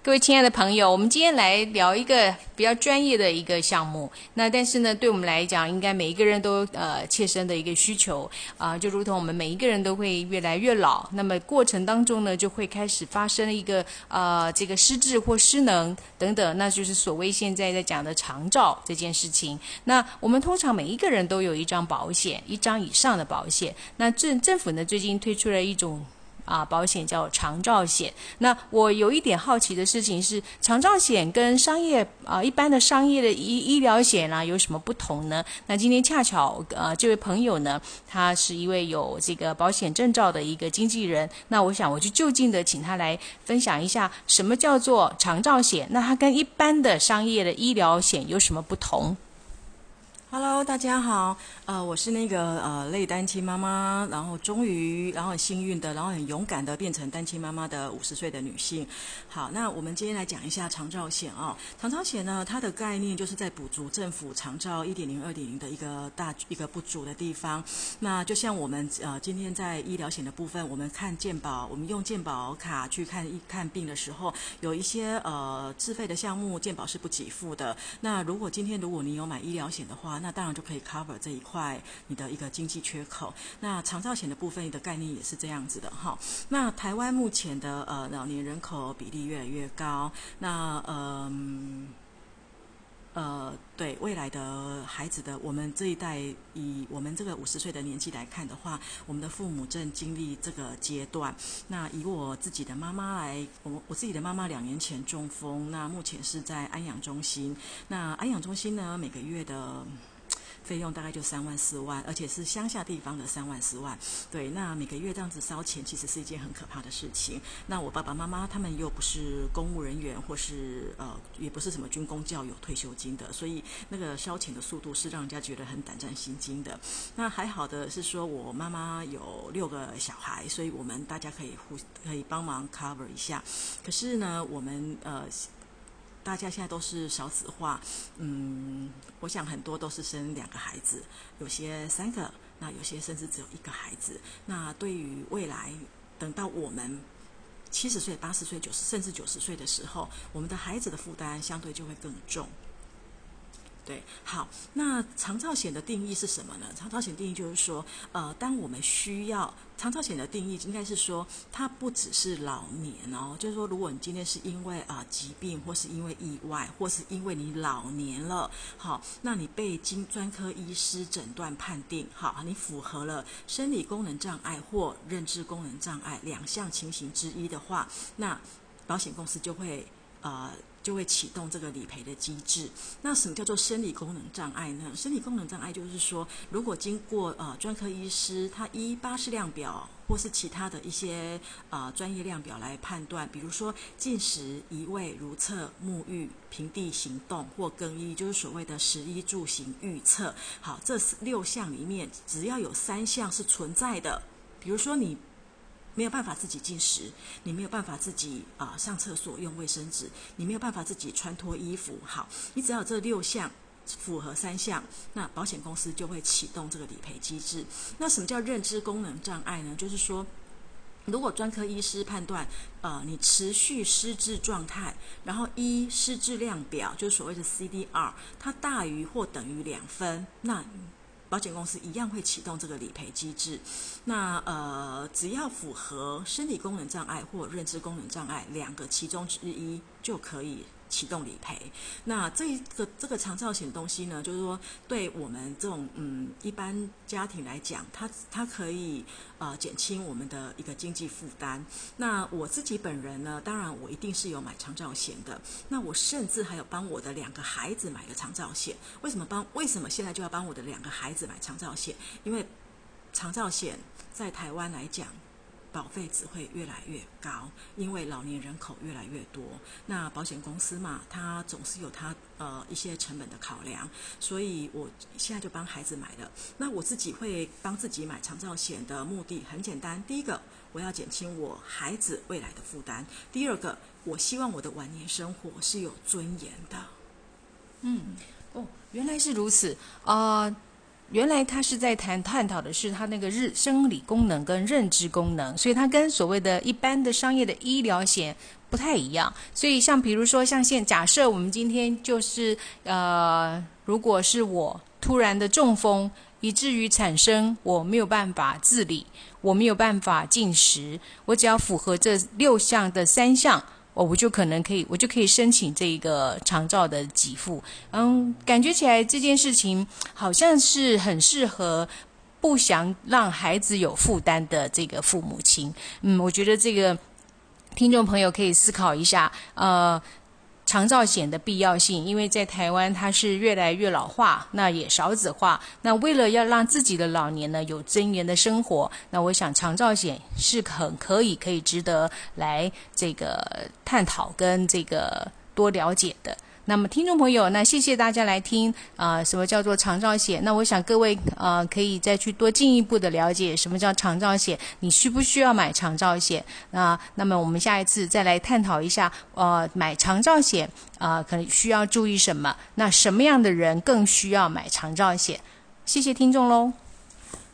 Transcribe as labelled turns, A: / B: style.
A: 各位亲爱的朋友，我们今天来聊一个比较专业的一个项目。那但是呢，对我们来讲，应该每一个人都呃切身的一个需求啊，就如同我们每一个人都会越来越老，那么过程当中呢，就会开始发生一个呃这个失智或失能等等，那就是所谓现在在讲的长照这件事情。那我们通常每一个人都有一张保险，一张以上的保险。那政政府呢，最近推出了一种。啊，保险叫长照险。那我有一点好奇的事情是，长照险跟商业啊一般的商业的医医疗险啊有什么不同呢？那今天恰巧呃这位朋友呢，他是一位有这个保险证照的一个经纪人。那我想我就就近的请他来分享一下，什么叫做长照险？那它跟一般的商业的医疗险有什么不同
B: ？Hello，大家好，呃，我是那个呃类单亲妈妈，然后终于，然后很幸运的，然后很勇敢的变成单亲妈妈的五十岁的女性。好，那我们今天来讲一下长照险啊。长照险呢，它的概念就是在补足政府长照一点零、二点零的一个大一个不足的地方。那就像我们呃今天在医疗险的部分，我们看健保，我们用健保卡去看一看病的时候，有一些呃自费的项目，健保是不给付的。那如果今天如果你有买医疗险的话，那当然就可以 cover 这一块你的一个经济缺口。那长照险的部分的概念也是这样子的哈。那台湾目前的呃老年人口比例越来越高，那嗯呃呃对未来的孩子的我们这一代，以我们这个五十岁的年纪来看的话，我们的父母正经历这个阶段。那以我自己的妈妈来，我我自己的妈妈两年前中风，那目前是在安养中心。那安养中心呢，每个月的。费用大概就三万四万，而且是乡下地方的三万四万。对，那每个月这样子烧钱，其实是一件很可怕的事情。那我爸爸妈妈他们又不是公务人员，或是呃，也不是什么军工教有退休金的，所以那个烧钱的速度是让人家觉得很胆战心惊的。那还好的是说，我妈妈有六个小孩，所以我们大家可以互可以帮忙 cover 一下。可是呢，我们呃。大家现在都是少子化，嗯，我想很多都是生两个孩子，有些三个，那有些甚至只有一个孩子。那对于未来，等到我们七十岁、八十岁、九十甚至九十岁的时候，我们的孩子的负担相对就会更重。对，好，那长照险的定义是什么呢？长照险定义就是说，呃，当我们需要长照险的定义，应该是说，它不只是老年哦，就是说，如果你今天是因为啊疾病，或是因为意外，或是因为你老年了，好，那你被经专科医师诊断判定，好，你符合了生理功能障碍或认知功能障碍两项情形之一的话，那保险公司就会呃。就会启动这个理赔的机制。那什么叫做生理功能障碍呢？生理功能障碍就是说，如果经过呃专科医师他依巴氏量表或是其他的一些呃专业量表来判断，比如说进食、移位、如厕、沐浴、平地行动或更衣，就是所谓的食衣住行预测。好，这六项里面只要有三项是存在的，比如说你。没有办法自己进食，你没有办法自己啊上厕所用卫生纸，你没有办法自己穿脱衣服。好，你只要这六项符合三项，那保险公司就会启动这个理赔机制。那什么叫认知功能障碍呢？就是说，如果专科医师判断呃你持续失智状态，然后一失智量表就是所谓的 CDR，它大于或等于两分，那。保险公司一样会启动这个理赔机制。那呃，只要符合身体功能障碍或认知功能障碍两个其中之一，就可以。启动理赔，那这一个这个长照险东西呢，就是说对我们这种嗯一般家庭来讲，它它可以呃减轻我们的一个经济负担。那我自己本人呢，当然我一定是有买长照险的。那我甚至还有帮我的两个孩子买了长照险。为什么帮？为什么现在就要帮我的两个孩子买长照险？因为长照险在台湾来讲。保费只会越来越高，因为老年人口越来越多。那保险公司嘛，它总是有它呃一些成本的考量，所以我现在就帮孩子买了。那我自己会帮自己买长照险的目的很简单：第一个，我要减轻我孩子未来的负担；第二个，我希望我的晚年生活是有尊严的。
A: 嗯，哦，原来是如此啊。原来他是在谈探讨的是他那个日生理功能跟认知功能，所以它跟所谓的一般的商业的医疗险不太一样。所以像比如说像现假设我们今天就是呃，如果是我突然的中风，以至于产生我没有办法自理，我没有办法进食，我只要符合这六项的三项。哦，我就可能可以，我就可以申请这一个长照的给付。嗯，感觉起来这件事情好像是很适合不想让孩子有负担的这个父母亲。嗯，我觉得这个听众朋友可以思考一下。呃。长照险的必要性，因为在台湾它是越来越老化，那也少子化。那为了要让自己的老年呢有尊严的生活，那我想长照险是很可以、可以值得来这个探讨跟这个多了解的。那么，听众朋友，那谢谢大家来听啊，什么叫做长照险？那我想各位啊，可以再去多进一步的了解什么叫长照险，你需不需要买长照险？那那么我们下一次再来探讨一下，呃，买长照险啊，可能需要注意什么？那什么样的人更需要买长照险？谢谢听众喽。